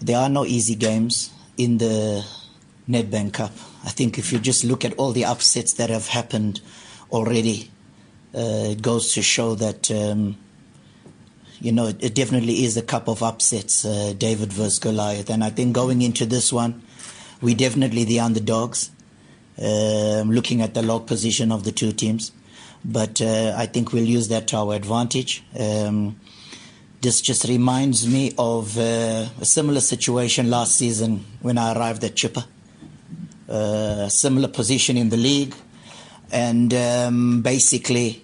there are no easy games in the Nedbank Cup. I think if you just look at all the upsets that have happened already, uh, it goes to show that. Um, you know, it definitely is a cup of upsets, uh, David versus Goliath. And I think going into this one, we definitely the underdogs, uh, looking at the log position of the two teams. But uh, I think we'll use that to our advantage. Um, this just reminds me of uh, a similar situation last season when I arrived at Chippa. Uh, similar position in the league, and um, basically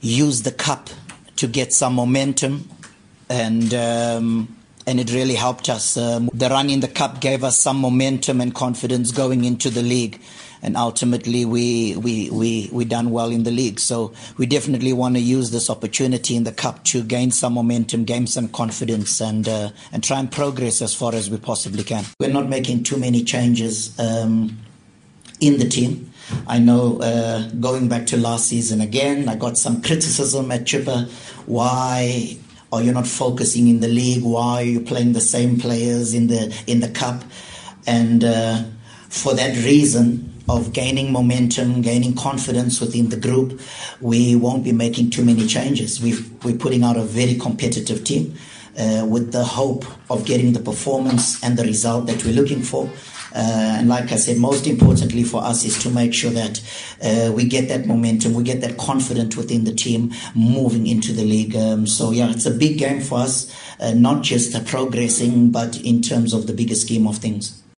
use the cup to get some momentum, and um, and it really helped us. Um, the run in the cup gave us some momentum and confidence going into the league, and ultimately we we we we done well in the league. So we definitely want to use this opportunity in the cup to gain some momentum, gain some confidence, and uh, and try and progress as far as we possibly can. We're not making too many changes um, in the team. I know uh, going back to last season again, I got some criticism at Chippa. Why are you're not focusing in the league? Why are you playing the same players in the in the cup? And uh, for that reason of gaining momentum, gaining confidence within the group, we won't be making too many changes. we we're putting out a very competitive team uh, with the hope of getting the performance and the result that we're looking for. Uh, and like I said, most importantly for us is to make sure that uh, we get that momentum, we get that confidence within the team moving into the league. So yeah, it's a big game for us, uh, not just progressing, but in terms of the bigger scheme of things.